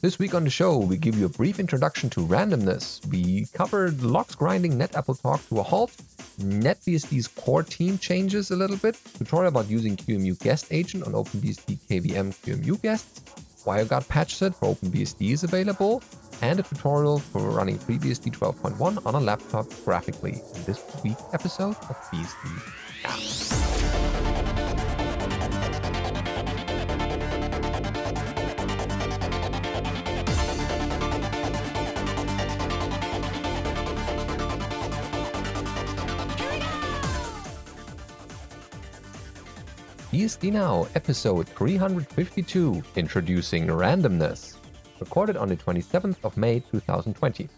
This week on the show, we give you a brief introduction to randomness. We covered logs grinding NetApple talk to a halt, NetBSD's core team changes a little bit, tutorial about using QEMU guest agent on OpenBSD KVM QEMU guests, WireGuard patch set for OpenBSD is available, and a tutorial for running FreeBSD 12.1 on a laptop graphically in this week's episode of BSD Now. BSD Now, episode 352, introducing randomness, recorded on the 27th of May 2020.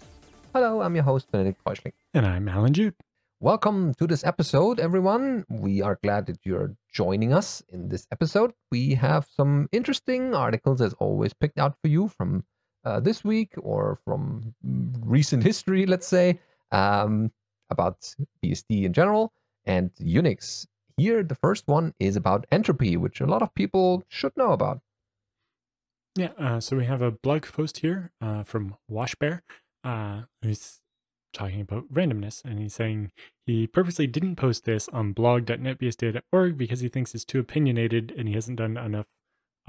Hello, I'm your host, Benedict Reuschling. And I'm Allan Jude. Welcome to this episode, everyone. We are glad that you're joining us in this episode. We have some interesting articles, as always, picked out for you from uh, this week or from recent history, let's say, um, about BSD in general and Unix here, the first one is about entropy, which a lot of people should know about. Yeah, uh, so we have a blog post here uh, from Washbear, uh, who's talking about randomness, and he's saying he purposely didn't post this on blog.netbsd.org because he thinks it's too opinionated and he hasn't done enough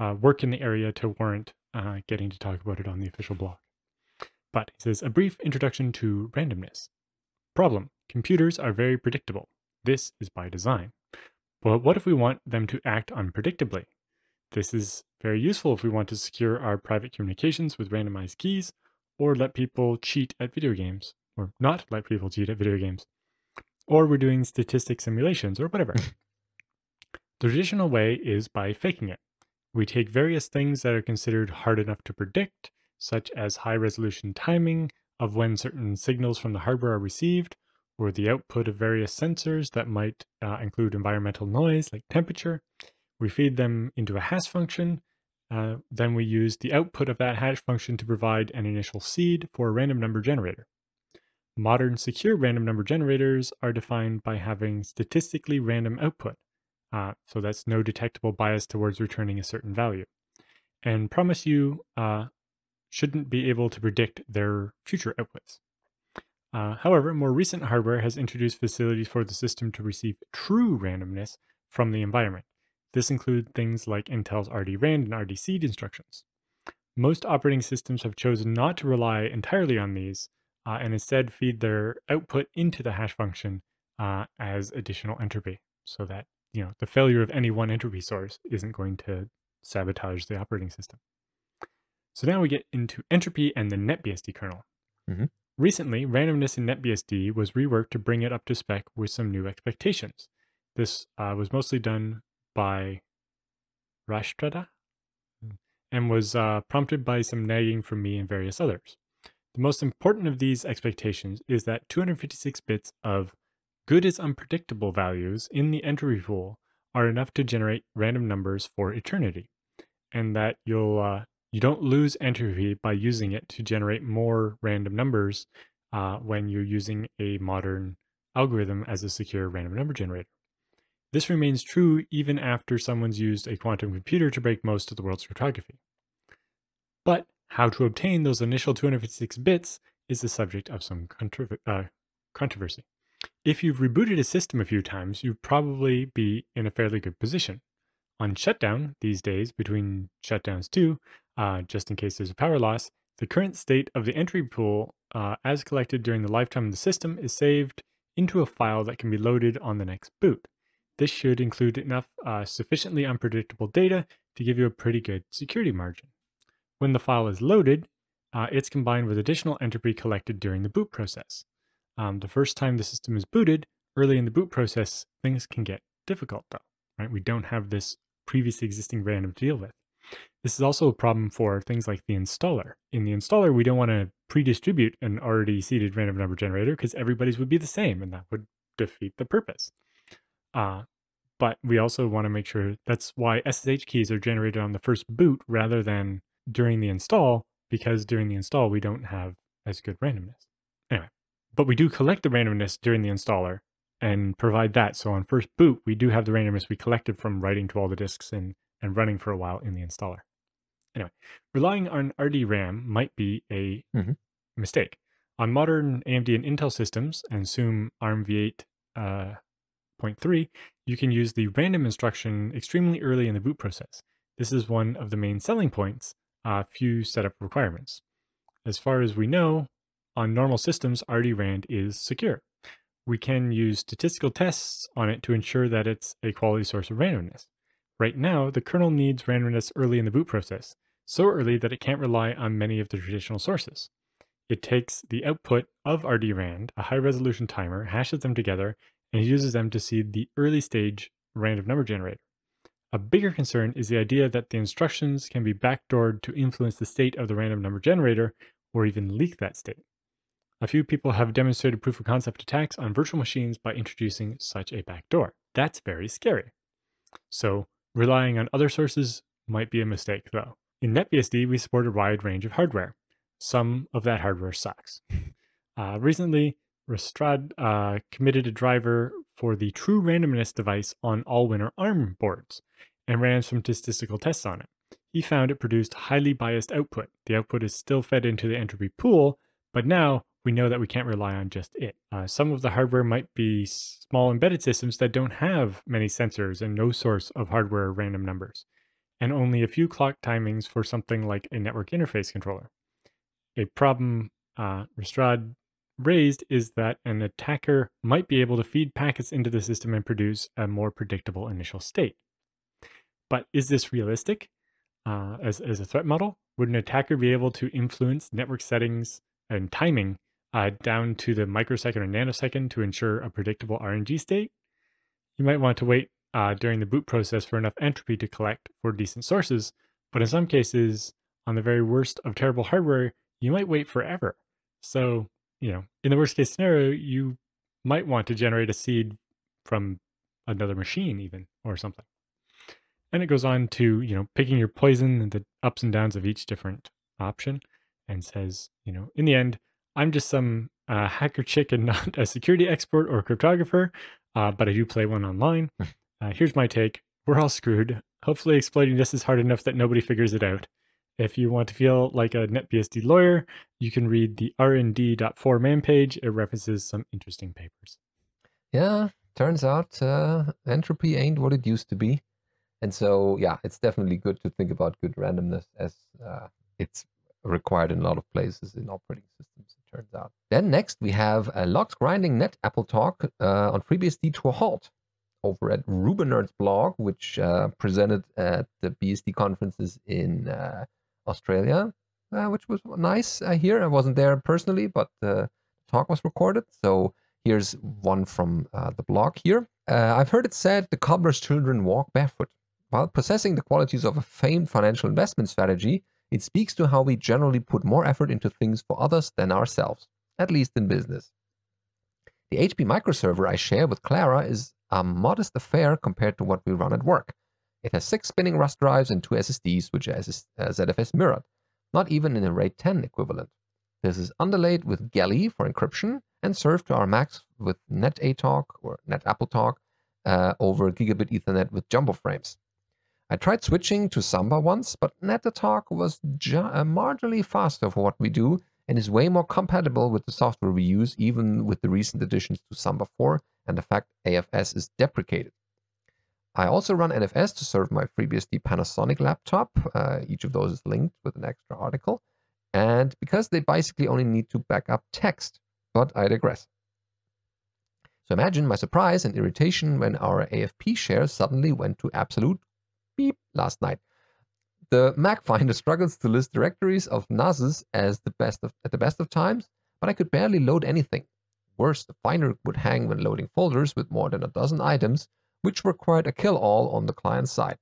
uh, work in the area to warrant uh, getting to talk about it on the official blog. But he says, a brief introduction to randomness. Problem computers are very predictable. This is by design. But what if we want them to act unpredictably? This is very useful if we want to secure our private communications with randomized keys or let people cheat at video games, or not let people cheat at video games, or we're doing statistic simulations or whatever. the traditional way is by faking it. We take various things that are considered hard enough to predict, such as high resolution timing of when certain signals from the hardware are received, or the output of various sensors that might uh, include environmental noise like temperature. We feed them into a hash function. Uh, then we use the output of that hash function to provide an initial seed for a random number generator. Modern secure random number generators are defined by having statistically random output. Uh, so that's no detectable bias towards returning a certain value. And promise you uh, shouldn't be able to predict their future outputs. Uh, however, more recent hardware has introduced facilities for the system to receive true randomness from the environment. This includes things like Intel's RDRAND and RDSeed instructions. Most operating systems have chosen not to rely entirely on these uh, and instead feed their output into the hash function uh, as additional entropy so that you know the failure of any one entropy source isn't going to sabotage the operating system. So now we get into entropy and the NetBSD kernel. Mm-hmm. Recently, randomness in NetBSD was reworked to bring it up to spec with some new expectations. This uh, was mostly done by riastradh and was uh, prompted by some nagging from me and various others. The most important of these expectations is that 256 bits of good is unpredictable values in the entropy pool are enough to generate random numbers for eternity, and that you'll uh, you don't lose entropy by using it to generate more random numbers uh, when you're using a modern algorithm as a secure random number generator. This remains true even after someone's used a quantum computer to break most of the world's cryptography. But how to obtain those initial 256 bits is the subject of some uh, controversy. If you've rebooted a system a few times, you'd probably be in a fairly good position. On shutdown, these days, between shutdowns too, uh, just in case there's a power loss. The current state of the entry pool, uh, as collected during the lifetime of the system, is saved into a file that can be loaded on the next boot. This should include enough uh, sufficiently unpredictable data to give you a pretty good security margin. When the file is loaded, uh, it's combined with additional entropy collected during the boot process. Um, the first time the system is booted, early in the boot process, things can get difficult though, right? We don't have this previously existing random to deal with. This is also a problem for things like the installer. In the installer, we don't want to pre-distribute an already seeded random number generator because everybody's would be the same and that would defeat the purpose. Uh, but we also want to make sure that's why SSH keys are generated on the first boot rather than during the install, because during the install, we don't have as good randomness. Anyway, but we do collect the randomness during the installer and provide that. So on first boot, we do have the randomness we collected from writing to all the disks and, and running for a while in the installer. Anyway, relying on RDRAND might be a Mhm. mistake. On modern AMD and Intel systems, and soon ARM v8 uh, you can use the random instruction extremely early in the boot process. This is one of the main selling points, uh, few setup requirements. As far as we know, on normal systems, RDRAND is secure. We can use statistical tests on it to ensure that it's a quality source of randomness. Right now, the kernel needs randomness early in the boot process, so early that it can't rely on many of the traditional sources. It takes the output of RDRAND, a high resolution timer, hashes them together, and uses them to seed the early stage random number generator. A bigger concern is the idea that the instructions can be backdoored to influence the state of the random number generator or even leak that state. A few people have demonstrated proof of concept attacks on virtual machines by introducing such a backdoor. That's very scary. So, relying on other sources might be a mistake, though. In NetBSD, we support a wide range of hardware. Some of that hardware sucks. Uh, recently, Lestrade uh, committed a driver for the true randomness device on all Allwinner ARM boards and ran some statistical tests on it. He found it produced highly biased output. The output is still fed into the entropy pool, but now we know that we can't rely on just it. Uh, some of the hardware might be small embedded systems that don't have many sensors and no source of hardware random numbers, and only a few clock timings for something like a network interface controller. A problem uh, Lestrade raised is that an attacker might be able to feed packets into the system and produce a more predictable initial state. But is this realistic uh, as, as a threat model? Would an attacker be able to influence network settings and timing uh, down to the microsecond or nanosecond to ensure a predictable RNG state? You might want to wait uh, during the boot process for enough entropy to collect for decent sources, but in some cases, on the very worst of terrible hardware, you might wait forever. So, you know, in the worst case scenario, you might want to generate a seed from another machine, even or something. And it goes on to, you know, picking your poison and the ups and downs of each different option and says, you know, in the end, I'm just some uh, hacker chick and not a security expert or cryptographer, uh, but I do play one online. Uh, here's my take. We're all screwed. Hopefully, exploiting this is hard enough that nobody figures it out. If you want to feel like a NetBSD lawyer, you can read the rnd.4 man page. It references some interesting papers. Yeah, turns out uh, entropy ain't what it used to be. And so, yeah, it's definitely good to think about good randomness as uh, it's required in a lot of places in operating systems, turns out. Then next, we have a logs grinding net Apple talk uh, on FreeBSD to a halt over at Rubenerd's blog, which uh, presented at the BSD conferences in uh, Australia, uh, which was nice uh, here. I wasn't there personally, but the talk was recorded. So here's one from uh, the blog here. Uh, I've heard it said the cobbler's children walk barefoot. While possessing the qualities of a famed financial investment strategy, it speaks to how we generally put more effort into things for others than ourselves, at least in business. The HP microserver I share with Clara is a modest affair compared to what we run at work. It has six spinning Rust drives and two SSDs, which are ZFS mirrored, not even in a RAID 10 equivalent. This is underlaid with Geli for encryption and served to our Macs with NetAtalk or NetAppleTalk uh, over gigabit Ethernet with jumbo frames. I tried switching to Samba once, but NetAtalk was ju- uh, marginally faster for what we do and is way more compatible with the software we use, even with the recent additions to Samba 4 and the fact AFS is deprecated. I also run NFS to serve my FreeBSD Panasonic laptop. Uh, each of those is linked with an extra article. And because they basically only need to back up text, but I digress. So imagine my surprise and irritation when our AFP share suddenly went to absolute beep last night. The Mac Finder struggles to list directories of NASs as the best of, at the best of times, but I could barely load anything. Worse, the Finder would hang when loading folders with more than a dozen items, which required a kill all on the client side.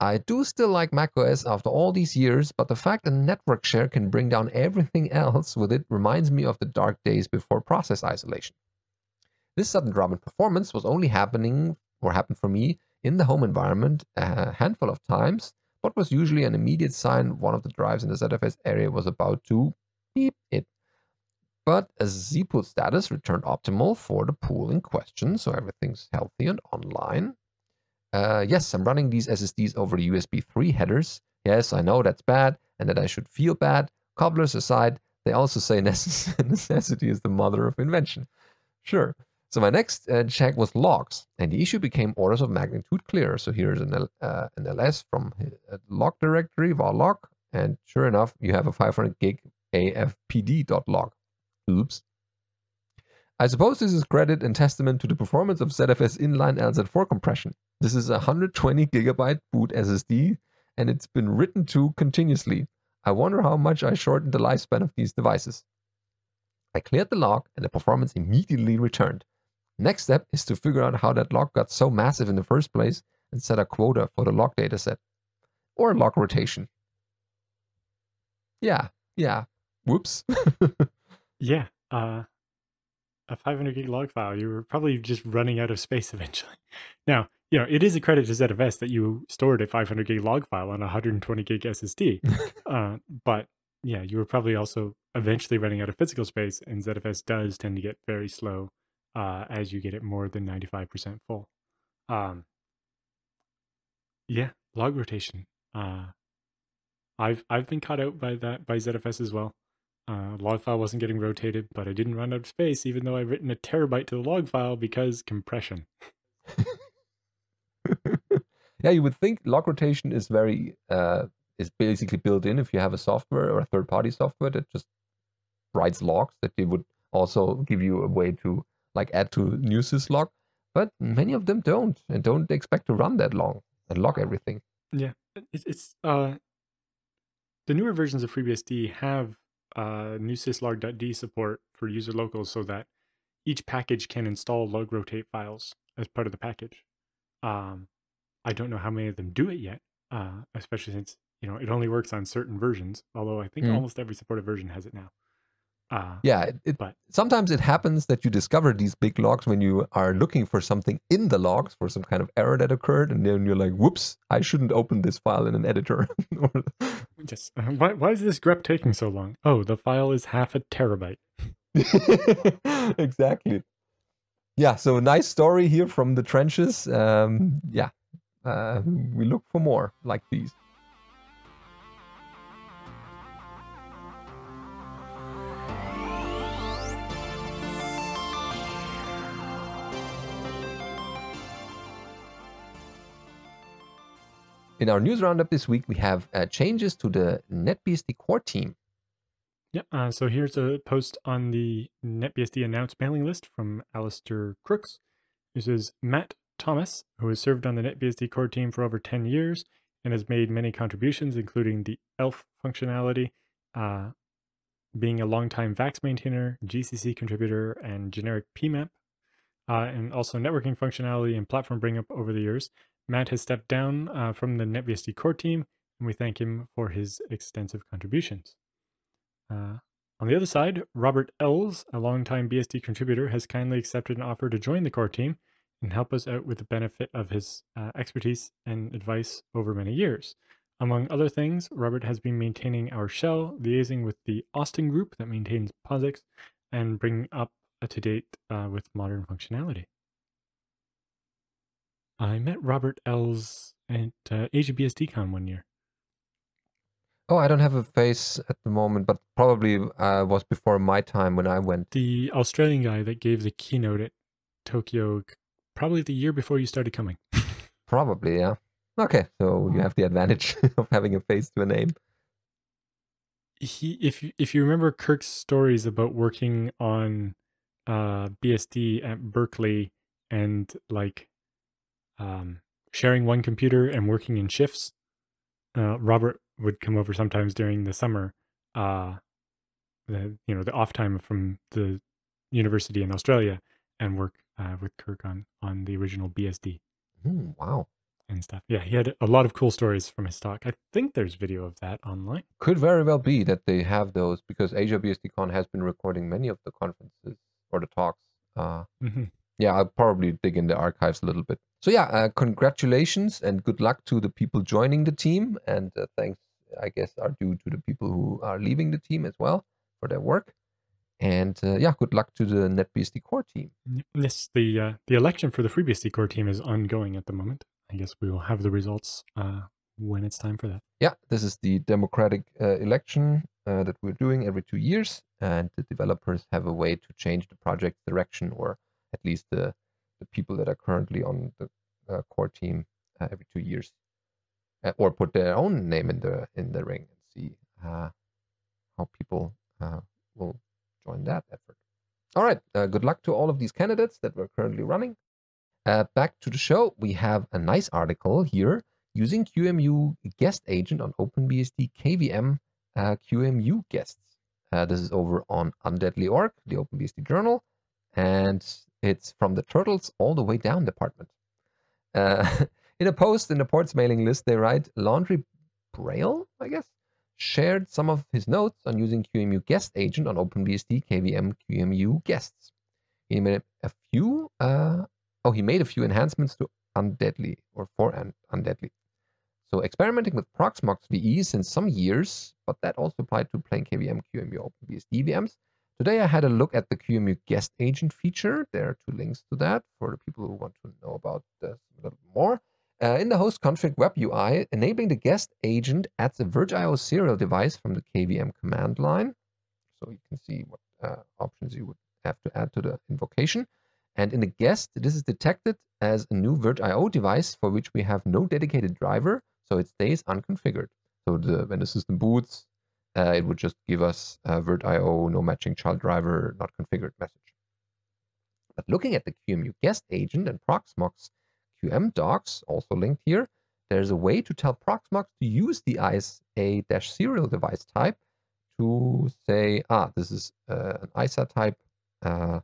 I do still like macOS after all these years, but the fact that network share can bring down everything else with it reminds me of the dark days before process isolation. This sudden drop in performance was only happening or happened for me in the home environment a handful of times, but was usually an immediate sign one of the drives in the ZFS area was about to beep it. But a zpool status returned optimal for the pool in question, so everything's healthy and online. Uh, yes, I'm running these SSDs over USB 3 headers Yes, I know that's bad and that I should feel bad. Cobblers aside, they also say necessity is the mother of invention. Sure. So my next uh, check was logs, and the issue became orders of magnitude clearer. So here's an, uh, an ls from a log directory, var log, and sure enough, you have a 500 gig afpd.log. Oops. I suppose this is credit and testament to the performance of ZFS inline LZ4 compression. This is a 120 gigabyte boot SSD, and it's been written to continuously. I wonder how much I shortened the lifespan of these devices. I cleared the log, and the performance immediately returned. Next step is to figure out how that log got so massive in the first place and set a quota for the log dataset. Or log rotation. Yeah, yeah. Whoops. yeah. Uh, a 500 gig log file, you were probably just running out of space eventually. Now, you know, it is a credit to ZFS that you stored a 500 gig log file on a 120 gig SSD. uh, but yeah, you were probably also eventually running out of physical space, and ZFS does tend to get very slow uh, as you get it more than 95% full. Um, yeah, log rotation. Uh, I've I've been caught out by that by ZFS as well. Uh, log file wasn't getting rotated, but I didn't run out of space, even though I've written a terabyte to the log file because compression. yeah, you would think log rotation is very uh, is basically built in if you have a software or a third party software that just writes logs that they would also give you a way to like add to new syslog. But many of them don't and don't expect to run that long and log everything. Yeah, it's uh the newer versions of FreeBSD have uh, new syslog.d support for user locals so that each package can install log rotate files as part of the package. Um, I don't know how many of them do it yet, uh, especially since you know it only works on certain versions. Although I think mm. almost every supported version has it now. Uh, yeah, it, it, but sometimes it happens that you discover these big logs when you are looking for something in the logs for some kind of error that occurred, and then you're like, "Whoops! I shouldn't open this file in an editor." Just uh, why why is this grep taking so long? Oh, the file is half a terabyte. exactly. Yeah. So nice story here from the trenches. Um, yeah, uh, we look for more like these. In our news roundup this week, we have uh, changes to the NetBSD core team. Yeah, uh, so here's a post on the NetBSD announced mailing list from Alistair Crooks. This is Matt Thomas, who has served on the NetBSD core team for over 10 years and has made many contributions, including the ELF functionality, uh, being a longtime VAX maintainer, GCC contributor, and generic PMAP, uh, and also networking functionality and platform bring up over the years. Matt has stepped down uh, from the NetBSD core team, and we thank him for his extensive contributions. Uh, on the other side, Robert Elz, a longtime BSD contributor, has kindly accepted an offer to join the core team and help us out with the benefit of his uh, expertise and advice over many years. Among other things, Robert has been maintaining our shell, liaising with the Austin group that maintains POSIX, and bringing up to date uh, with modern functionality. I met Robert Elz at uh, Asia BSDCon one year. Oh, I don't have a face at the moment, but probably uh, was before my time when I went. The Australian guy that gave the keynote at Tokyo, probably the year before you started coming. probably, yeah. Okay, so you have the advantage of having a face to a name. He, if you, if you remember Kirk's stories about working on uh, BSD at Berkeley and like um, sharing one computer and working in shifts. Uh, Robert would come over sometimes during the summer, uh, the you know the off time from the university in Australia, and work uh, with Kirk on on the original BSD. Mm, wow. And stuff. Yeah, he had a lot of cool stories from his talk. I think there's video of that online. Could very well be that they have those because Asia BSDCon has been recording many of the conferences or the talks. Uh, mm-hmm yeah, I'll probably dig in the archives a little bit. So yeah, uh, congratulations and good luck to the people joining the team, and uh, thanks, I guess, are due to the people who are leaving the team as well for their work. And uh, yeah, good luck to the NetBSD core team. Yes, the uh, the election for the FreeBSD core team is ongoing at the moment. I guess we will have the results uh, when it's time for that. Yeah, this is the democratic uh, election uh, that we're doing every two years, and the developers have a way to change the project direction, or at least the the people that are currently on the uh, core team uh, every two years, uh, or put their own name in the in the ring and see uh, how people will join that effort. All right, good luck to all of these candidates that we're currently running. back to the show, we have a nice article here using QEMU guest agent on OpenBSD KVM uh, QEMU guests. Uh, this is over on Undeadly Undeadly.org, the OpenBSD journal, and it's from the Turtles all the way down department. Uh, in a post in the ports mailing list, they write Landry Breuil, I guess, shared some of his notes on using QEMU guest agent on OpenBSD KVM QEMU guests. He made a few, uh, oh, he made a few enhancements to Undeadly or for Undeadly. So experimenting with Proxmox VE since some years, but that also applied to plain KVM, QEMU, OpenBSD VMs. Today I had a look at the QEMU guest agent feature. There are two links to that for the people who want to know about this a little more. Uh, in the host config web UI, enabling the guest agent adds a VirtIO serial device from the KVM command line. So you can see what uh, options you would have to add to the invocation. And in the guest, this is detected as a new VirtIO device for which we have no dedicated driver so it stays unconfigured. So the, when the system boots, uh, it would just give us a VirtIO no matching child driver not configured message. But looking at the QEMU guest agent and Proxmox QM docs, also linked here, there's a way to tell Proxmox to use the ISA-serial device type to say, ah, this is uh, an ISA type uh,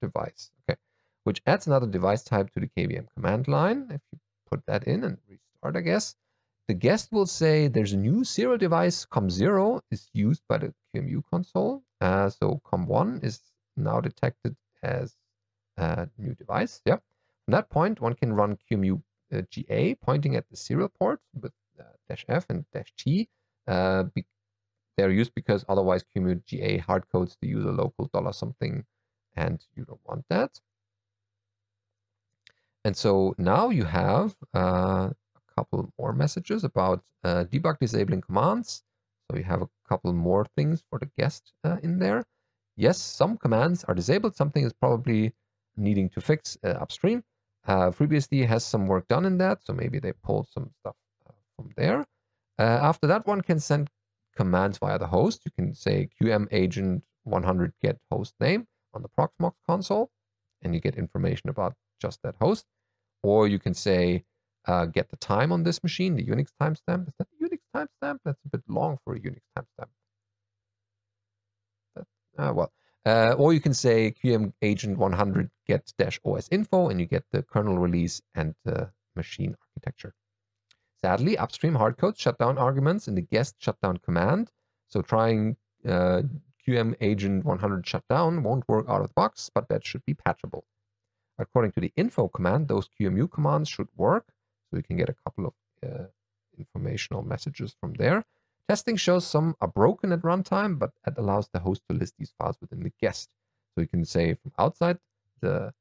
device, okay, which adds another device type to the KVM command line. If you put that in and restart, I guess, the guest will say there's a new serial device, COM0 is used by the QEMU console. Uh, so COM1 is now detected as a new device. Yeah. From that point, one can run QEMU uh, GA pointing at the serial port with uh, dash F and dash T. Uh, be- they're used because otherwise QEMU GA hardcodes the user local dollar something and you don't want that. And so now you have uh, couple more messages about uh, debug disabling commands. So you have a couple more things for the guest uh, in there. Yes, some commands are disabled. Something is probably needing to fix uh, upstream. Uh, FreeBSD has some work done in that, so maybe they pulled some stuff uh, from there. Uh, after that, one can send commands via the host. You can say qm agent 100 get host name on the Proxmox console, and you get information about just that host. Or you can say uh, get the time on this machine, the Unix timestamp. Is that a Unix timestamp? That's a bit long for a Unix timestamp. Uh, well, uh, or you can say QM agent 100 get dash OS info and you get the kernel release and the machine architecture. Sadly, upstream hardcode shutdown arguments in the guest shutdown command. So trying uh, QM agent 100 shutdown won't work out of the box, but that should be patchable. According to the info command, those QEMU commands should work, so you can get a couple of uh, informational messages from there. Testing shows some are broken at runtime, but it allows the host to list these files within the guest. So you can say from outside the,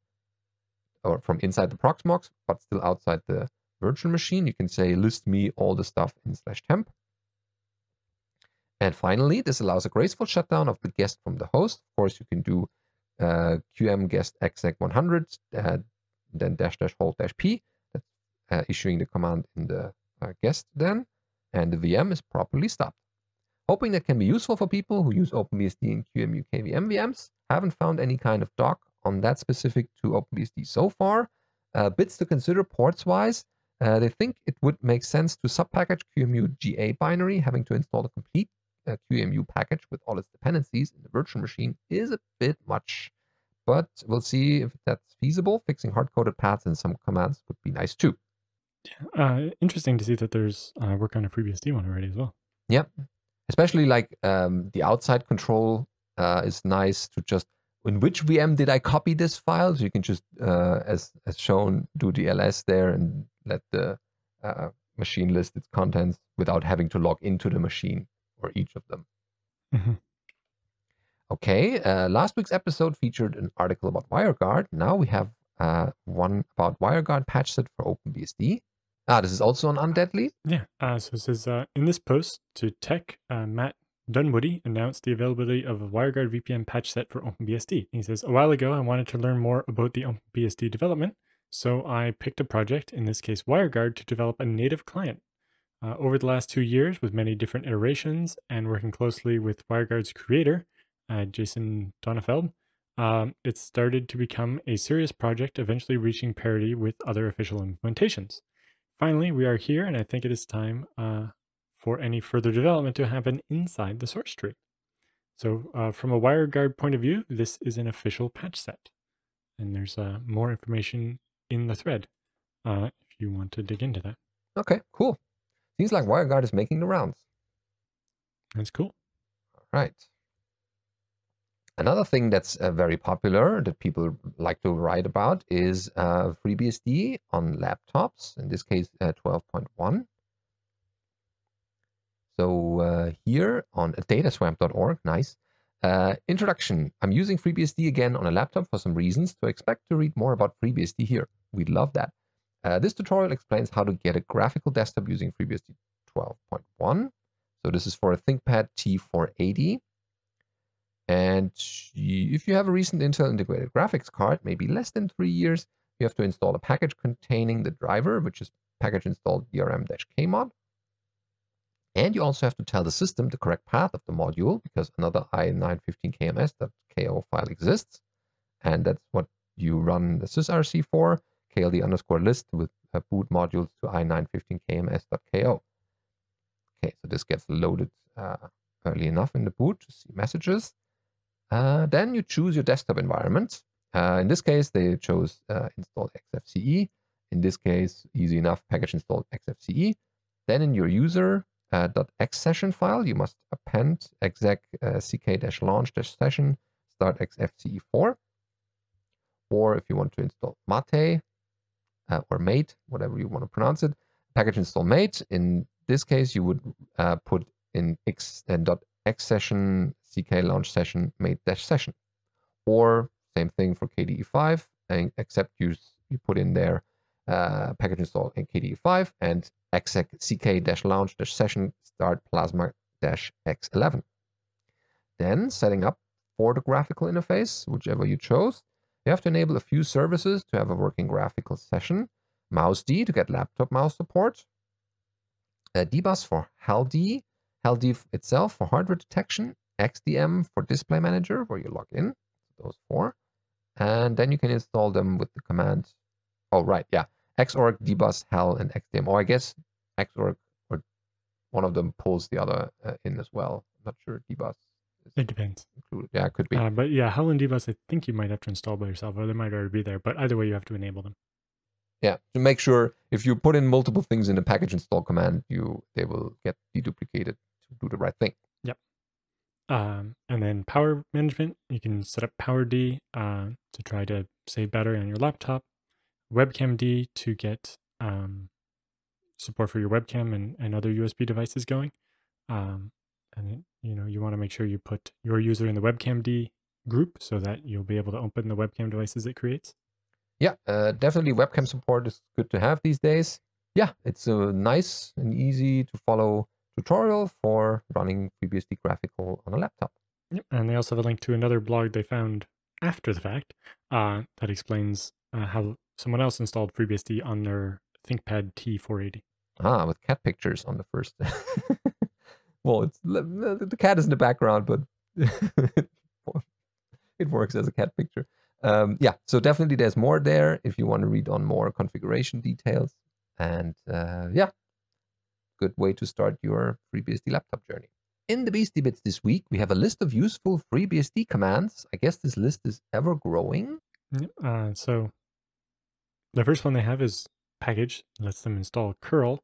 or from inside the Proxmox, but still outside the virtual machine, you can say list me all the stuff in slash temp. And finally, this allows a graceful shutdown of the guest from the host. Of course, you can do uh, qm guest exec 100, uh, then dash dash hold dash p, uh, issuing the command in the uh, guest then, and the VM is properly stopped. Hoping that can be useful for people who use OpenBSD and QEMU KVM VMs. Haven't found any kind of doc on that specific to OpenBSD so far. Uh, bits to consider ports wise. Uh, they think it would make sense to subpackage QEMU GA binary. Having to install the complete uh, QEMU package with all its dependencies in the virtual machine is a bit much. But we'll see if that's feasible. Fixing hard coded paths in some commands would be nice too. Uh, interesting to see that there's uh, work on a FreeBSD one already as well. Yep. Especially like um, the outside control uh, is nice to just in which VM did I copy this file? So you can just, uh, as as shown, do the ls there and let the uh, machine list its contents without having to log into the machine for each of them. Mm-hmm. Okay, uh, last week's episode featured an article about WireGuard. Now we have uh, one about WireGuard patch set for OpenBSD. Ah, this is also on lead? Yeah. Uh, so it says uh, in this post to tech, uh, Matt Dunwoodie announced the availability of a WireGuard VPN patch set for OpenBSD. He says, A while ago, I wanted to learn more about the OpenBSD development, so I picked a project, in this case WireGuard, to develop a native client. Uh, over the last two years, with many different iterations and working closely with WireGuard's creator, uh, Jason Donenfeld, um, it started to become a serious project, eventually reaching parity with other official implementations. Finally, we are here, and I think it is time uh, for any further development to happen inside the source tree. So, uh, from a WireGuard point of view, this is an official patch set, and there's uh, more information in the thread uh, if you want to dig into that. Okay, cool. Seems like WireGuard is making the rounds. That's cool. All right. Another thing that's uh, very popular that people like to write about is uh, FreeBSD on laptops, in this case uh, 12.1. So uh, here on dataswamp.org, nice. Uh, introduction. I'm using FreeBSD again on a laptop for some reasons, so expect to read more about FreeBSD here. We'd love that. Uh, this tutorial explains how to get a graphical desktop using FreeBSD 12.1. So this is for a ThinkPad T480. And if you have a recent Intel integrated graphics card, maybe less than three years, you have to install a package containing the driver, which is package install drm-kmod. And you also have to tell the system the correct path of the module because another i915kms.ko file exists. And that's what you run the sysrc for, kld underscore list with boot modules to i915kms.ko. Okay, so this gets loaded uh, early enough in the boot to see messages. Uh, then you choose your desktop environment. Uh, in this case, they chose uh, install XFCE. In this case, easy enough, package install XFCE. Then in your user uh, session file, you must append exec uh, ck-launch session start xfce4. Or if you want to install mate uh, or mate, whatever you want to pronounce it, package install mate. In this case, you would uh, put in x uh, .x session ck launch session mate dash session. Or same thing for KDE5, and except you you put in there uh, package install in KDE5 and exec ck dash launch dash session start plasma dash x11. Then setting up for the graphical interface, whichever you chose, you have to enable a few services to have a working graphical session. Mouse D to get laptop mouse support. Uh, DBus for HAL-D, HAL-D itself for hardware detection, XDM for display manager where you log in, those four. And then you can install them with the command. Oh, right, yeah. Xorg, dbus, HAL, and XDM. Or I guess Xorg or one of them pulls the other uh, in as well. I'm not sure dbus. It depends. Included. Yeah, it could be. Uh, but yeah, HAL and dbus, I think you might have to install by yourself, or they might already be there. But either way, you have to enable them. Yeah, to make sure if you put in multiple things in the package install command, you they will get deduplicated to do the right thing. Um, and then power management, you can set up PowerD uh, to try to save battery on your laptop. WebcamD to get um, support for your webcam and, and other USB devices going. Um, and you know you want to make sure you put your user in the webcamd group so that you'll be able to open the webcam devices it creates. Yeah, uh, definitely webcam support is good to have these days. Yeah, it's a nice and easy to follow tutorial for running FreeBSD graphical on a laptop. Yep, and they also have a link to another blog they found after the fact uh, that explains uh, how someone else installed FreeBSD on their ThinkPad T480. Ah, with cat pictures on the first. well, it's the cat is in the background, but it works as a cat picture. Um, yeah, so definitely there's more there if you want to read on more configuration details. And uh, yeah, good way to start your FreeBSD laptop journey. In the Beastie Bits this week, we have a list of useful FreeBSD commands. I guess this list is ever growing. Uh, so the first one they have is package, lets them install curl,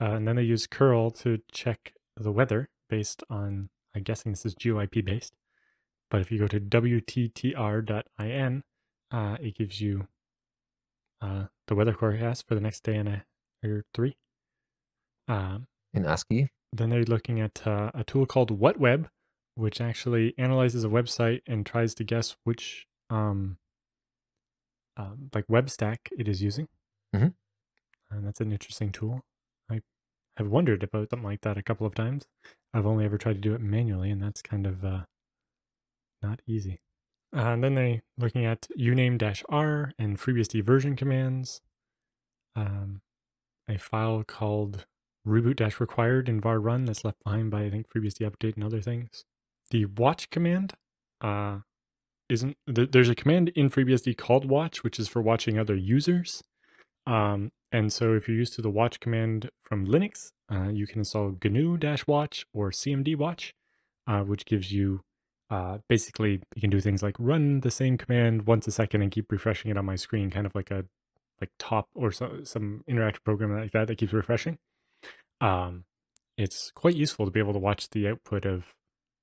uh, and then they use curl to check the weather based on, I'm guessing this is GeoIP based. But if you go to wttr.in, uh, it gives you uh, the weather forecast for the next day and a or three. Um, in ASCII. Then they're looking at uh, a tool called WhatWeb, which actually analyzes a website and tries to guess which um, um, like web stack it is using. Mm-hmm. and that's an interesting tool. I have wondered about something like that a couple of times. I've only ever tried to do it manually, and that's kind of uh, not easy. Uh, and then they looking at uname-r and FreeBSD version commands. Um, a file called reboot-required in var run that's left behind by I think FreeBSD update and other things. The watch command uh, isn't th- there's a command in FreeBSD called watch, which is for watching other users. Um, and so if you're used to the watch command from Linux, uh, you can install GNU dash watch or CMD watch, uh, which gives you uh, basically you can do things like run the same command once a second and keep refreshing it on my screen, kind of like a like top or so, some interactive program like that that keeps refreshing. Um, it's quite useful to be able to watch the output of,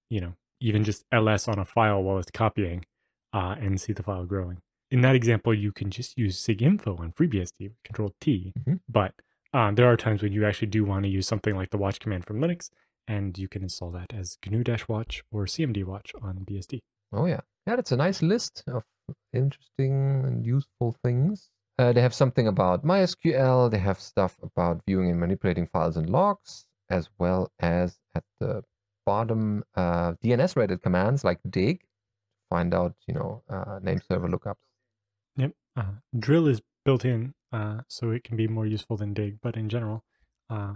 you know, even just ls on a file while it's copying, uh, and see the file growing. In that example, you can just use siginfo on FreeBSD, Control T, Mhm. but uh, there are times when you actually do want to use something like the watch command from Linux, and you can install that as GNU-watch or CMD watch on BSD. Oh yeah, yeah. That's a nice list of interesting and useful things. Uh, they have something about MySQL. They have stuff about viewing and manipulating files and logs, as well as at the bottom uh, DNS-rated commands like dig. Find out, you know, uh, name server lookups. Yep. Uh, drill is built in, uh, so it can be more useful than dig, but in general, uh,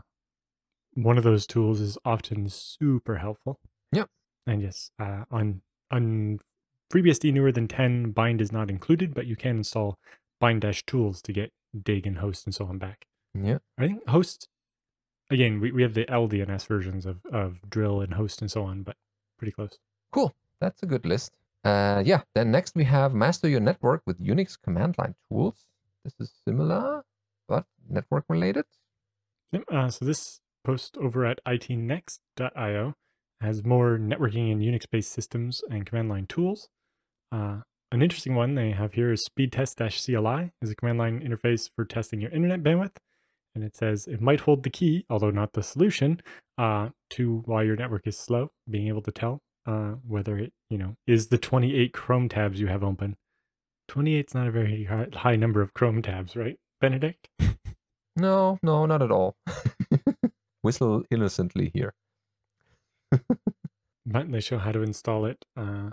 one of those tools is often super helpful. Yep. And yes, uh, on on FreeBSD newer than 10, bind is not included, but you can install bind dash tools to get dig and host and so on back. Yeah. I think host again, we, we have the LDNS versions of, of drill and host and so on, but pretty close. Cool. That's a good list. Uh, yeah. Then next we have master your network with Unix command line tools. This is similar, but network related. Uh, so this post over at itnext.io has more networking and Unix-based systems and command line tools. Uh, an interesting one they have here is speedtest-cli is a command line interface for testing your internet bandwidth. And it says it might hold the key, although not the solution, uh, to why your network is slow, being able to tell uh, whether it, you know, is the 28 Chrome tabs you have open. 28 is not a very high, high number of Chrome tabs, right, Benedict? No, no, not at all. Whistle innocently here. but they show how to install it uh,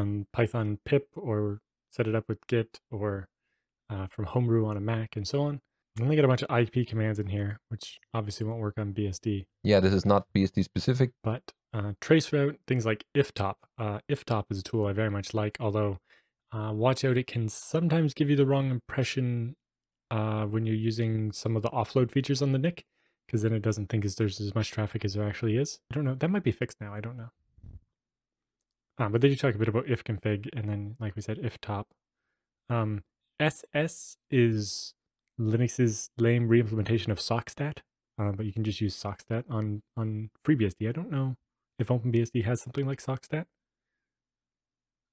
from Python pip or set it up with Git or uh, from Homebrew on a Mac and so on. And they got a bunch of IP commands in here, which obviously won't work on BSD. Yeah, this is not BSD specific. But uh, traceroute, things like iftop. Uh, iftop is a tool I very much like, although uh, watch out, it can sometimes give you the wrong impression uh, when you're using some of the offload features on the NIC, because then it doesn't think as there's as much traffic as there actually is. I don't know. That might be fixed now. I don't know. Uh, but they do talk a bit about ifconfig, and then, like we said, iftop. Um, SS is Linux's lame reimplementation of sockstat, uh, but you can just use sockstat on on FreeBSD. I don't know if OpenBSD has something like sockstat,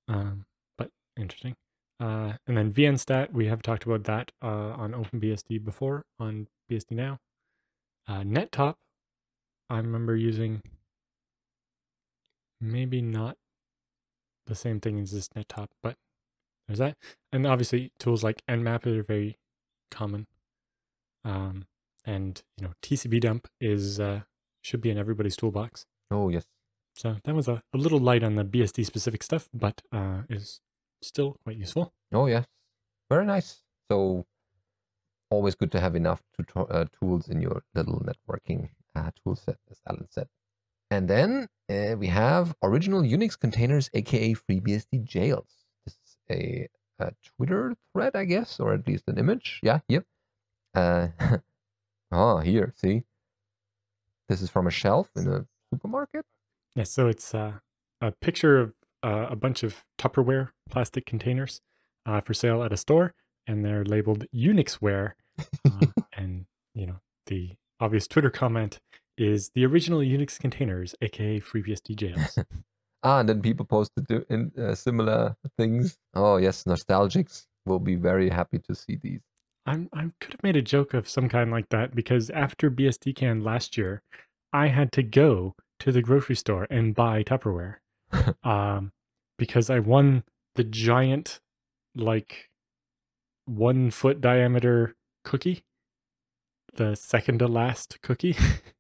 um, but interesting. Uh, and then vnstat, we have talked about that uh, on OpenBSD before on BSD now. Uh, nettop, I remember using maybe not the same thing as this nettop, but there's that. And obviously, tools like nmap are very common. Um, and you know, TCP dump is uh, should be in everybody's toolbox. Oh, yes. So that was a, a little light on the BSD specific stuff, but uh, is still quite useful. Oh, yes. Very nice. So, always good to have enough tuto- uh, tools in your little networking uh, tool set, as Alan said. And then uh, we have original Unix containers, aka FreeBSD jails. This is a, a Twitter thread, I guess, or at least an image. Yeah, yep. Uh, oh, here, see? This is from a shelf in a supermarket. Yeah, so it's uh, a picture of uh, a bunch of Tupperware plastic containers uh, for sale at a store, and they're labeled Unixware. Uh, and you know, the obvious Twitter comment is the original Unix containers, aka FreeBSD jails. Ah, and then people posted in uh, similar things. Oh, yes, nostalgics will be very happy to see these. I'm, I could have made a joke of some kind like that because after BSDCan last year, I had to go to the grocery store and buy Tupperware um, because I won the giant, like one foot diameter cookie the second to last cookie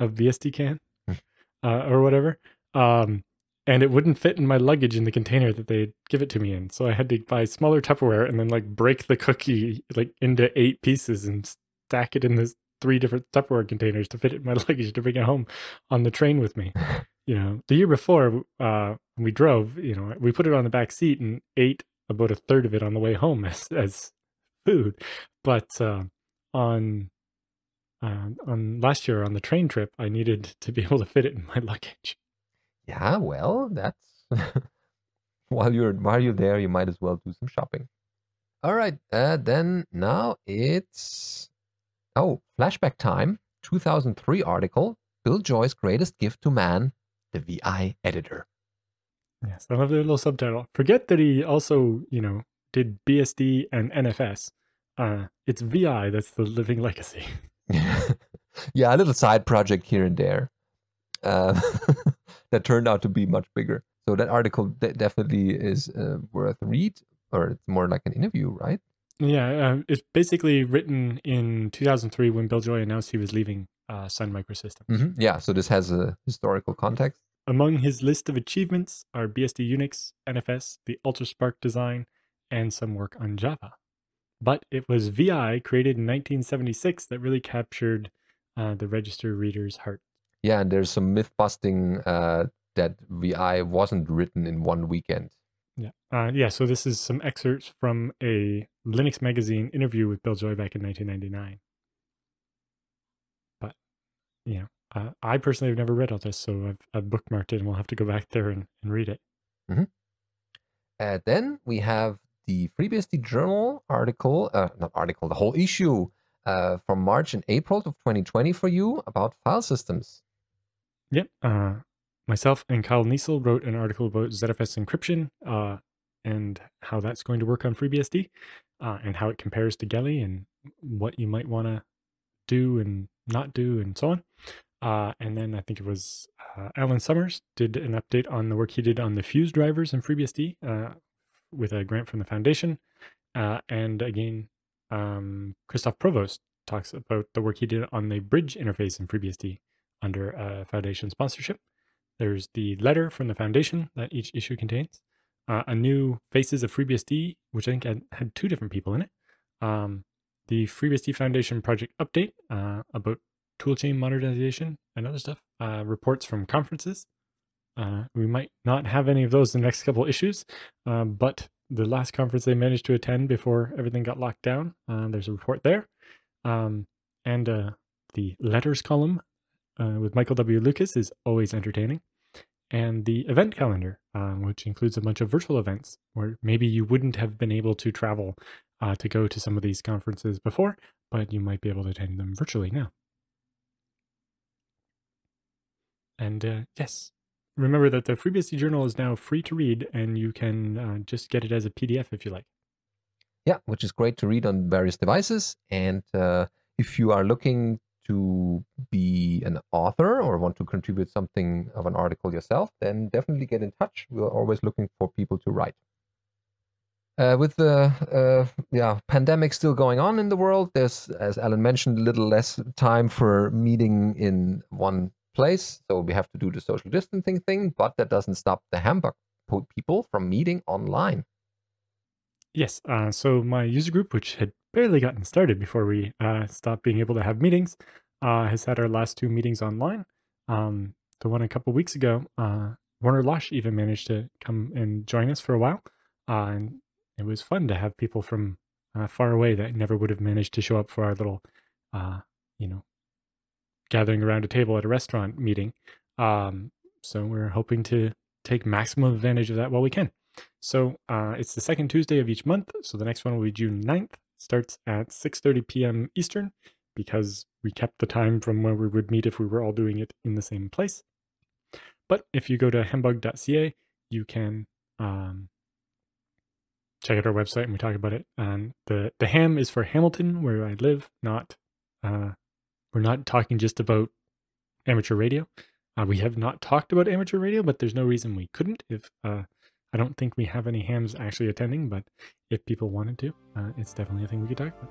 of BSD can Hmm. uh, or whatever. Um, and it wouldn't fit in my luggage in the container that they'd give it to me in. So I had to buy smaller Tupperware and then like break the cookie like into eight pieces and stack it in this three different Tupperware containers to fit it in my luggage to bring it home on the train with me. You know, the year before uh, we drove, you know, we put it on the back seat and ate about a third of it on the way home as, as food. But uh, on uh, on last year on the train trip, I needed to be able to fit it in my luggage. Yeah, well, that's while you're while you're there, you might as well do some shopping. All right, uh, then now it's oh flashback time. 2003 article: Bill Joy's greatest gift to man, the VI editor. Yes, I love the little subtitle. Forget that he also, you know, did BSD and NFS. Uh, it's VI that's the living legacy. yeah, a little side project here and there uh, that turned out to be much bigger. So that article de- definitely is uh, worth read, or it's more like an interview, right? Yeah, um, it's basically written in 2003 when Bill Joy announced he was leaving uh, Sun Microsystems. Mhm. Yeah, so this has a historical context. Among his list of achievements are BSD Unix, NFS, the UltraSPARC design, and some work on Java. But it was VI created in 1976 that really captured uh, the register reader's heart. Yeah, and there's some myth busting uh, that VI wasn't written in one weekend. Yeah. Uh, yeah. So this is some excerpts from a Linux magazine interview with Bill Joy back in 1999. But, you know, uh, I personally have never read all this, so I've, I've bookmarked it and we'll have to go back there and, and read it. Uh, then we have the FreeBSD Journal article, uh, not article, the whole issue uh, from March and April of 2020 for you about file systems. Yep. Uh, myself and Kyle Kneisl wrote an article about ZFS encryption uh, and how that's going to work on FreeBSD uh, and how it compares to Geli and what you might want to do and not do and so on. Uh, and then I think it was uh, Alan Somers did an update on the work he did on the Fuse drivers in FreeBSD uh, with a grant from the foundation. Uh, and again, um, Kristof Provost talks about the work he did on the bridge interface in FreeBSD under uh, foundation sponsorship. There's the letter from the foundation that each issue contains, uh, a new Faces of FreeBSD, which I think had, had two different people in it, um, the FreeBSD Foundation project update uh, about toolchain modernization and other stuff, uh, reports from conferences. Uh, we might not have any of those in the next couple issues, uh, but the last conference they managed to attend before everything got locked down, uh, there's a report there. Um, and uh, the letters column uh, with Michael W. Lucas is always entertaining. And the event calendar, um, which includes a bunch of virtual events where maybe you wouldn't have been able to travel uh, to go to some of these conferences before, but you might be able to attend them virtually now. And uh, yes, remember that the FreeBSD journal is now free to read, and you can uh, just get it as a PDF if you like. Yeah, which is great to read on various devices. And uh, if you are looking to be an author or want to contribute something of an article yourself, then definitely get in touch. We're always looking for people to write. Uh, with the uh, yeah pandemic still going on in the world, there's, as Alan mentioned, a little less time for meeting in one place. So we have to do the social distancing thing, but that doesn't stop the Hamburg people from meeting online. Yes. Uh, so my user group, which had barely gotten started before we uh, stopped being able to have meetings, uh, has had our last two meetings online. Um, the one a couple weeks ago, uh, Warner Losh even managed to come and join us for a while, uh, and it was fun to have people from uh, far away that never would have managed to show up for our little, you know, gathering around a table at a restaurant meeting. Um, so we're hoping to take maximum advantage of that while we can. So uh, it's the second Tuesday of each month. So the next one will be June 9th. Starts at 6:30 p.m. Eastern because we kept the time from where we would meet if we were all doing it in the same place. But if you go to hambug.ca, you can um, check out our website and we talk about it. And the the ham is for Hamilton, where I live. Not uh, we're not talking just about amateur radio. Uh, we have not talked about amateur radio, but there's no reason we couldn't. If uh, I don't think we have any hams actually attending, but if people wanted to, uh, it's definitely a thing we could talk about.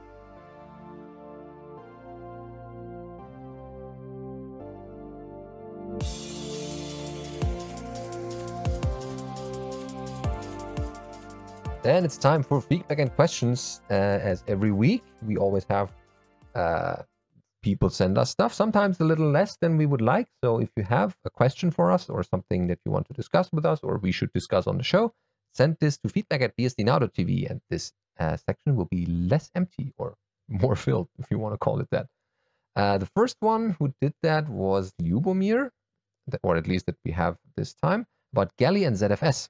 Then it's time for feedback and questions. Uh, as every week, we always have uh, people send us stuff, sometimes a little less than we would like. So if you have a question for us or something that you want to discuss with us or we should discuss on the show, send this to feedback at bsdnow.tv and this uh, section will be less empty or more filled, if you want to call it that. Uh, the first one who did that was Lubomir, or at least that we have this time, about Geli and ZFS.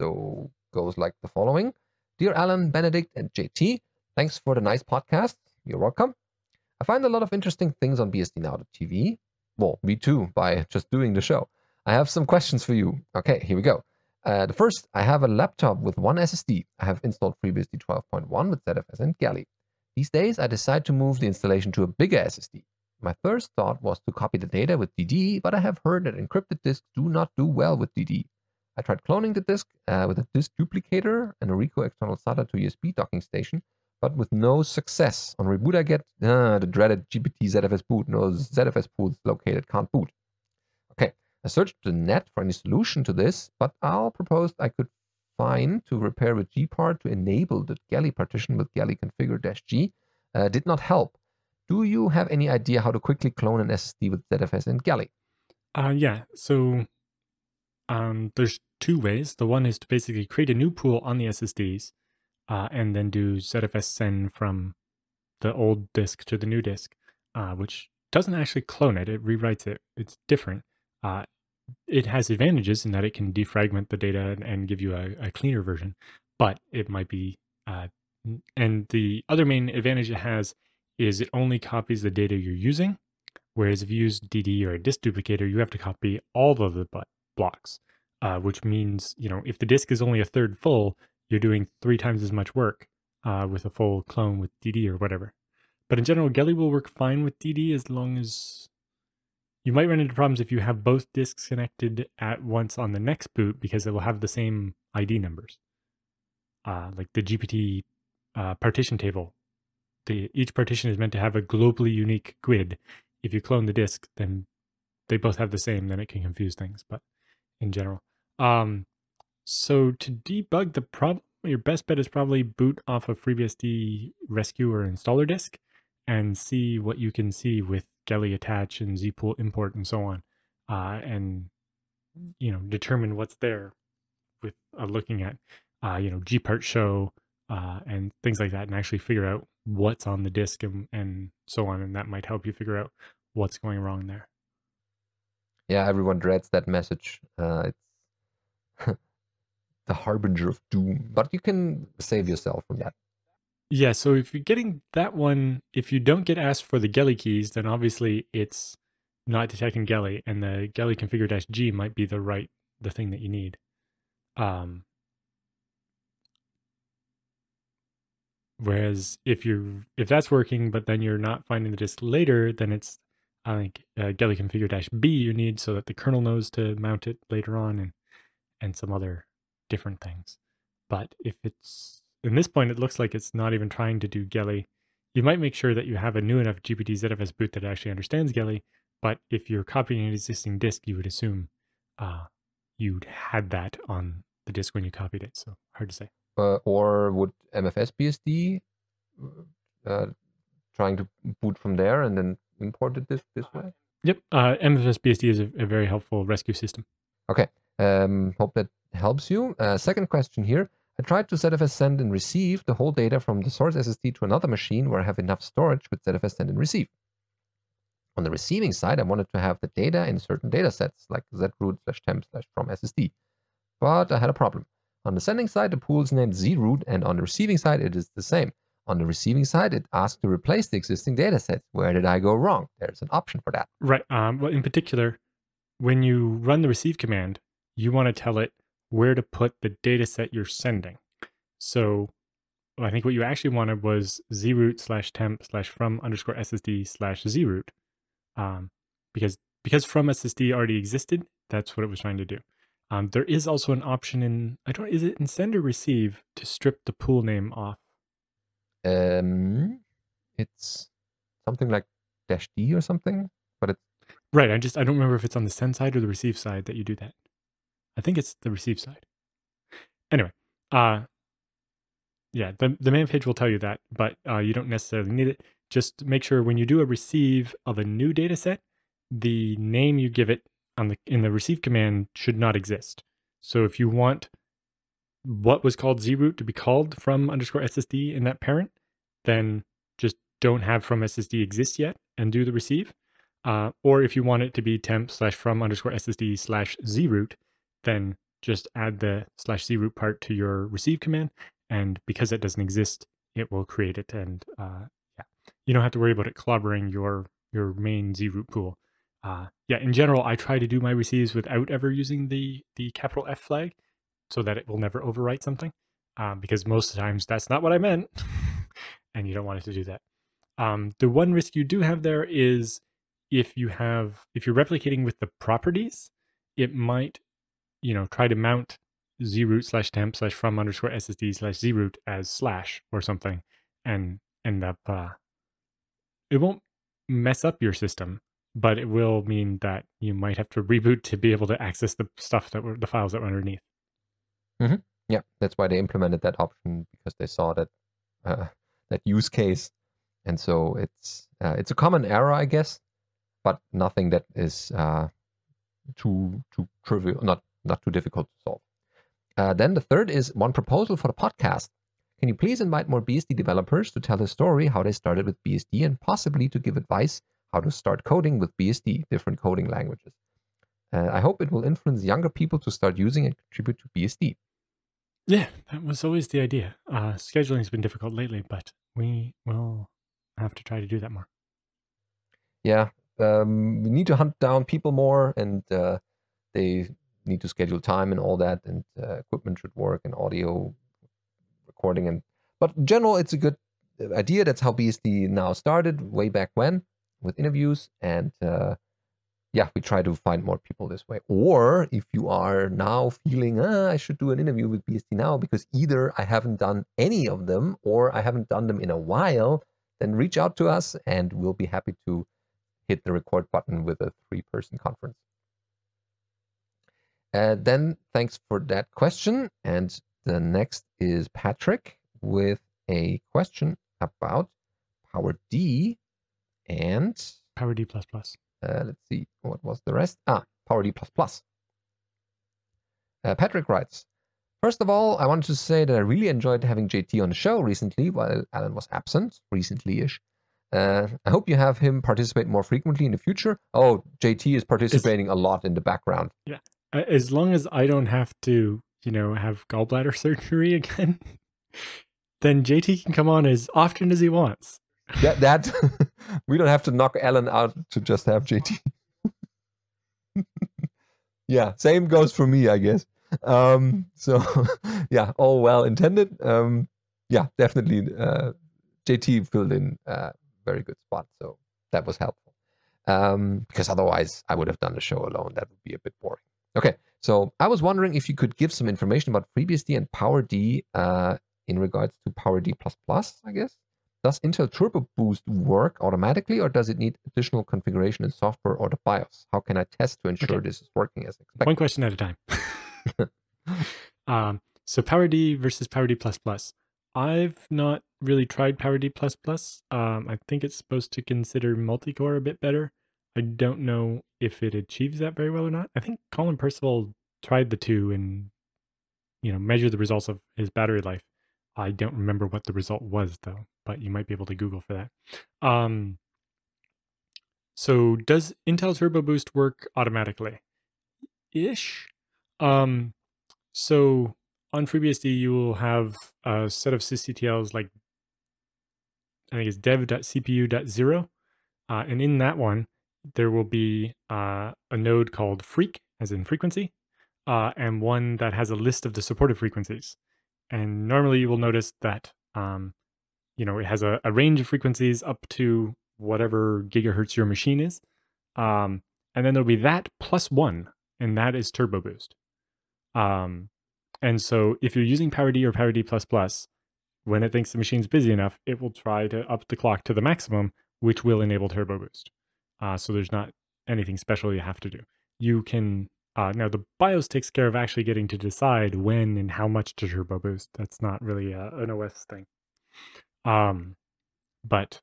So goes like the following Dear Alan, Benedict, and JT, thanks for the nice podcast. You're welcome. I find a lot of interesting things on BSDNow.tv. Well, me too, by just doing the show. I have some questions for you. Okay, here we go. Uh, the first, I have a laptop with one SSD. I have installed FreeBSD 12.1 with ZFS and Geli. These days, I decide to move the installation to a bigger SSD. My first thought was to copy the data with DD, but I have heard that encrypted disks do not do well with DD. I tried cloning the disk uh, with a disk duplicator and a Ricoh external SATA to USB docking station, but with no success. On reboot, I get uh, the dreaded GPT ZFS boot. No ZFS pools located, can't boot. Okay, I searched the net for any solution to this, but Al proposed I could find to repair with gpart to enable the Geli partition with Geli configure-g uh, did not help. Do you have any idea how to quickly clone an SSD with ZFS and Geli? Uh, yeah, so um, there's two ways. The one is to basically create a new pool on the SSDs uh, and then do ZFS send from the old disk to the new disk, uh, which doesn't actually clone it. It rewrites it. It's different. Uh, it has advantages in that it can defragment the data and, and give you a, a, cleaner version, but it might be. Uh, and the other main advantage it has is it only copies the data you're using. Whereas if you use DD or a disk duplicator, you have to copy all of the blocks, uh, which means, you know, if the disk is only a third full, you're doing three times as much work uh, with a full clone with DD or whatever. But in general, Geli will work fine with DD as long as you might run into problems if you have both disks connected at once on the next boot because it will have the same ID numbers. Uh, like the GPT uh, partition table the each partition is meant to have a globally unique GUID. If you clone the disk, then they both have the same, then it can confuse things, but in general. Um, so to debug the problem, your best bet is probably boot off of FreeBSD rescue or installer disk and see what you can see with Geli attach and zpool import and so on. Uh, and, you know, determine what's there with uh, looking at, uh, you know, gpart show uh, and things like that and actually figure out what's on the disk and, and so on. And that might help you figure out what's going wrong there. Yeah, everyone dreads that message. Uh, it's the harbinger of doom, but you can save yourself from that. Yeah, so if you're getting that one, if you don't get asked for the Geli keys, then obviously it's not detecting Geli, and the Geli configure dash G might be the right the thing that you need. Um, Whereas if you're if that's working, but then you're not finding the disk later, then it's I think uh, configure dash B you need so that the kernel knows to mount it later on and and some other different things. But if it's in this point, it looks like it's not even trying to do Geli. You might make sure that you have a new enough GPT ZFS boot that actually understands Geli. But if you're copying an existing disk, you would assume uh, you'd had that on the disk when you copied it. So hard to say uh, or would MFS BSD uh, trying to boot from there and then import it this this way? Yep, uh, MFS BSD is a, a, very helpful rescue system. Okay, um, hope that helps you. Uh, second question here. I tried to ZFS send and receive the whole data from the source SSD to another machine where I have enough storage with ZFS send and receive. On the receiving side, I wanted to have the data in certain data sets like zroot slash temp slash from SSD. But I had a problem. On the sending side, the pool is named zroot, and on the receiving side, it is the same. On the receiving side, it asks to replace the existing data sets. Where did I go wrong? There's an option for that. Right. Um, well, in particular, when you run the receive command, you want to tell it where to put the data set you're sending. So I think what you actually wanted was zroot slash temp slash from underscore ssd slash zroot. Um, because because from SSD already existed, that's what it was trying to do. Um, there is also an option in I don't is it in send or receive to strip the pool name off. Um, it's something like dash D or something, but it's right. I just I don't remember if it's on the send side or the receive side that you do that. I think it's the receive side. Anyway, Uh, yeah, the, the man page will tell you that, but uh, you don't necessarily need it. Just make sure when you do a receive of a new data set, the name you give it on the in the receive command should not exist. So if you want what was called zroot to be called from underscore SSD in that parent, then just don't have from SSD exist yet and do the receive. Uh, or if you want it to be temp slash from underscore SSD slash zroot, then just add the slash zroot part to your receive command. And because it doesn't exist, it will create it. And uh, yeah, you don't have to worry about it clobbering your your main zroot pool. Uh, yeah, in general, I try to do my receives without ever using the the capital F flag, so that it will never overwrite something. Um, because most of the times that's not what I meant, and you don't want it to do that. Um, the one risk you do have there is if you have if you're replicating with the properties, it might, you know, try to mount zroot slash temp slash from underscore ssd slash zroot as slash or something, and end up. Uh, it won't mess up your system, but it will mean that you might have to reboot to be able to access the stuff that were the files that were underneath. Mm-hmm. Yeah, that's why they implemented that option because they saw that uh, that use case, and so it's uh, it's a common error, I guess, but nothing that is uh, too too trivial, not not too difficult to solve. Uh, then the third is one proposal for the podcast. Can you please invite more BSD developers to tell the story how they started with BSD and possibly to give advice how to start coding with BSD, different coding languages? Uh, I hope it will influence younger people to start using and contribute to BSD. Yeah, that was always the idea. Uh, scheduling has been difficult lately, but we will have to try to do that more. Yeah, um, we need to hunt down people more, and uh, they need to schedule time and all that, and uh, equipment should work, and audio recording, and but in general, it's a good idea. That's how BSD now started way back when with interviews, and uh, yeah, we try to find more people this way. Or if you are now feeling, ah, I should do an interview with BSD now because either I haven't done any of them or I haven't done them in a while, then reach out to us and we'll be happy to hit the record button with a three person conference. Uh, then thanks for that question. And the next is Patrick with a question about Power D and PowerD. Uh, let's see, what was the rest? Ah, PowerD++. Uh, Patrick writes, First of all, I wanted to say that I really enjoyed having JT on the show recently while Alan was absent, recently-ish. Uh, I hope you have him participate more frequently in the future. Oh, JT is participating a lot in the background. Yeah, as long as I don't have to, you know, have gallbladder surgery again, then JT can come on as often as he wants. That that we don't have to knock Alan out to just have JT. yeah, same goes for me, I guess. Um, so yeah, all well intended. Um, yeah, definitely. Uh, JT filled in a very good spot, so that was helpful. Um, because otherwise, I would have done the show alone. That would be a bit boring. Okay, so I was wondering if you could give some information about FreeBSD and PowerD uh, in regards to PowerD++, I guess. Does Intel Turbo Boost work automatically or does it need additional configuration in software or the BIOS? How can I test to ensure okay. this is working as expected? One question at a time. um, so PowerD versus PowerD++. I've not really tried PowerD++. Um, I think it's supposed to consider multi-core a bit better. I don't know if it achieves that very well or not. I think Colin Percival tried the two and you know measured the results of his battery life. I don't remember what the result was though, but you might be able to Google for that. Um, so does Intel Turbo Boost work automatically? Ish. Um, so on FreeBSD, you will have a set of sysctls like I think it's dev.cpu.0. Uh, and in that one, there will be uh, a node called freq, as in frequency, uh, and one that has a list of the supported frequencies. And normally you will notice that, um, you know, it has a, a, range of frequencies up to whatever gigahertz your machine is. Um, and then there'll be that plus one, and that is Turbo Boost. Um, and so if you're using PowerD or PowerD++, when it thinks the machine's busy enough, it will try to up the clock to the maximum, which will enable Turbo Boost. Uh, so there's not anything special you have to do. You can Uh, now the BIOS takes care of actually getting to decide when and how much to turbo boost. That's not really a, an OS thing. Um, but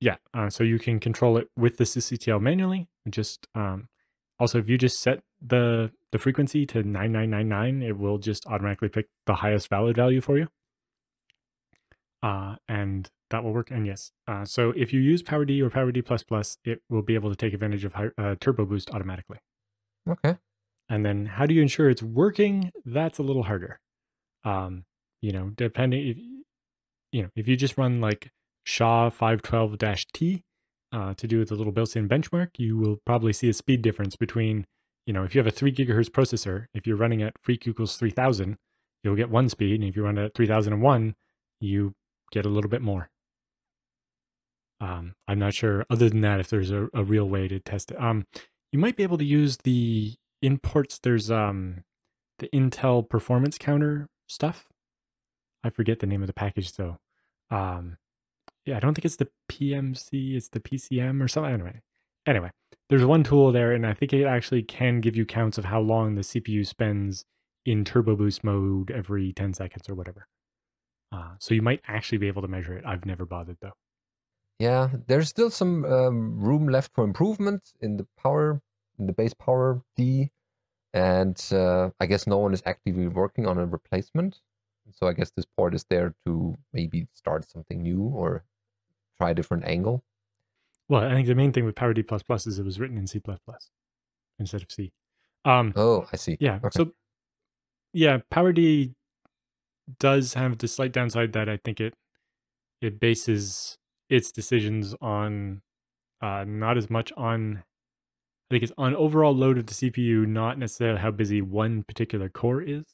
yeah, uh, so you can control it with the sysctl manually. Just um, also if you just set the the frequency to 9999, it will just automatically pick the highest valid value for you. Uh, and that will work. And yes, uh, so if you use PowerD or PowerD++, it will be able to take advantage of high, uh, Turbo Boost automatically. Okay. And then how do you ensure it's working? That's a little harder. Um, you know, depending if you know, if you just run like SHA 512-T uh, to do with the little built-in benchmark, you will probably see a speed difference between, you know, if you have a three gigahertz processor, if you're running at freq equals 3000, you'll get one speed. And if you run at 3001, you get a little bit more. Um, I'm not sure, other than that, if there's a, a real way to test it. Um, you might be able to use the imports. There's um, the Intel performance counter stuff. I forget the name of the package though. Um, yeah, I don't think it's the PMC, it's the PCM or something. Anyway, anyway, there's one tool there, and I think it actually can give you counts of how long the CPU spends in turbo boost mode every 10 seconds or whatever. Uh, so you might actually be able to measure it. I've never bothered though. Yeah, there's still some um, room left for improvement in the power, in the base power D, and uh, I guess no one is actively working on a replacement. So I guess this port is there to maybe start something new or try a different angle. Well, I think the main thing with PowerD++ is it was written in C++ instead of C. Um, oh, I see. Yeah. Okay. So, yeah, PowerD does have the slight downside that I think it it bases its decisions on uh, not as much on I think it's on overall load of the CPU, not necessarily how busy one particular core is.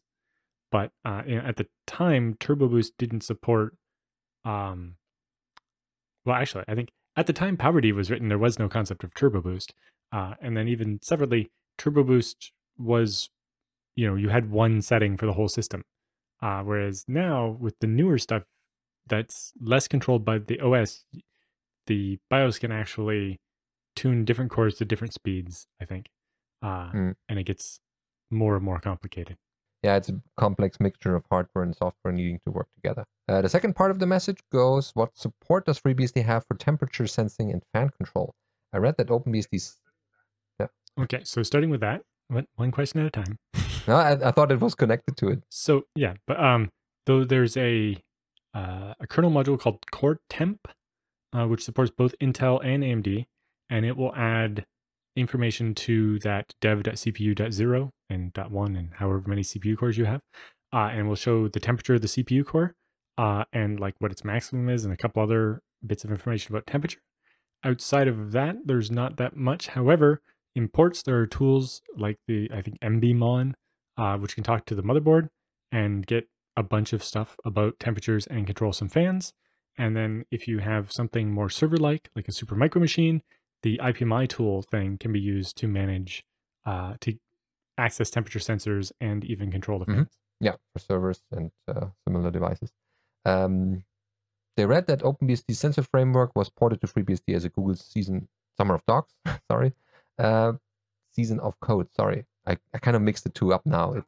But uh, at the time, Turbo Boost didn't support. Um, well, actually, I think at the time PowerD was written, there was no concept of Turbo Boost. Uh, and then even separately, Turbo Boost was, you know, you had one setting for the whole system. Uh, whereas now with the newer stuff that's less controlled by the OS, the BIOS can actually tune different cores to different speeds, I think. Uh, mm. And it gets more and more complicated. Yeah, it's a complex mixture of hardware and software needing to work together. Uh, the second part of the message goes What support does FreeBSD have for temperature sensing and fan control? I read that OpenBSD's. Yeah. Okay, so starting with that, one question at a time. no, I, I, thought it was connected to it. So yeah, but um, though there's a uh, a kernel module called Core Temp, uh, which supports both Intel and AMD, and it will add information to that dev.cpu.0 and .1 and however many CPU cores you have, uh, and will show the temperature of the CPU core uh, and like what its maximum is and a couple other bits of information about temperature. Outside of that, there's not that much. However, in ports, there are tools like the, I think, MBMON, uh, which can talk to the motherboard and get a bunch of stuff about temperatures and control some fans. And then if you have something more server-like, like a Supermicro machine, the IPMI tool thing can be used to manage, uh, to access temperature sensors and even control the mm-hmm. fans. Mm-hmm. Yeah, for servers and uh, similar devices. Um, they read that OpenBSD sensor framework was ported to FreeBSD as a Google season Summer of Dogs. sorry, uh, season of code. Sorry, I, I kind of mixed the two up now. It's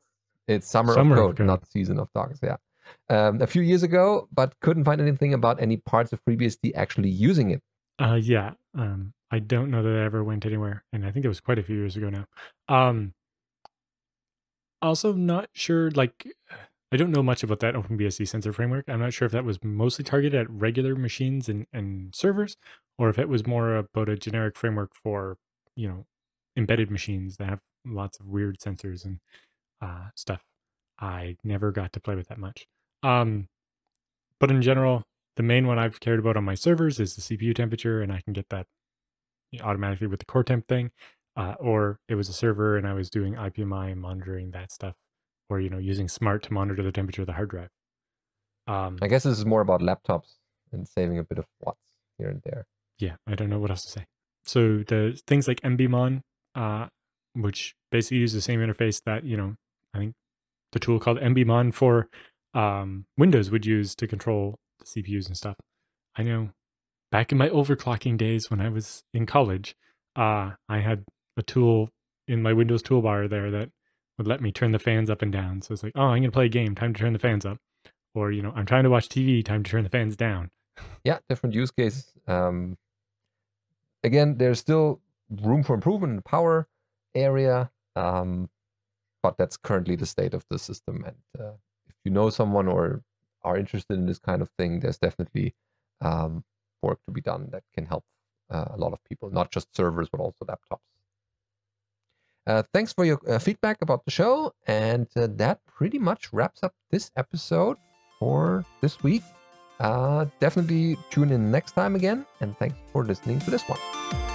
it's Summer, Summer of, code, of Code, not Season of Dogs. Yeah, um, a few years ago, but couldn't find anything about any parts of FreeBSD actually using it. Uh, yeah, um, I don't know that it ever went anywhere, and I think it was quite a few years ago now. Um, also, not sure. Like, I don't know much about that OpenBSD sensor framework. I'm not sure if that was mostly targeted at regular machines and, and servers, or if it was more about a generic framework for you know embedded machines that have lots of weird sensors and uh, stuff. I never got to play with that much. Um, but in general, the main one I've cared about on my servers is the CPU temperature, and I can get that automatically with the core temp thing. Uh, or it was a server and I was doing IPMI and monitoring that stuff, or you know using Smart to monitor the temperature of the hard drive. Um, I guess this is more about laptops and saving a bit of watts here and there. Yeah, I don't know what else to say. So the things like MBMON, uh, which basically use the same interface that you know I think the tool called MBMON for um, Windows would use to control the CPUs and stuff. I know back in my overclocking days when I was in college, uh, I had a tool in my Windows toolbar there that would let me turn the fans up and down. So it's like, oh, I'm going to play a game, time to turn the fans up. Or, you know, I'm trying to watch TV, time to turn the fans down. Yeah, different use cases. Um, again, there's still room for improvement in the power area, um, but that's currently the state of the system. And uh, if you know someone or are interested in this kind of thing, there's definitely um, work to be done that can help uh, a lot of people, not just servers, but also laptops. Uh, thanks for your uh, feedback about the show. And uh, that pretty much wraps up this episode for this week. Uh, definitely tune in next time again. And thanks for listening to this one.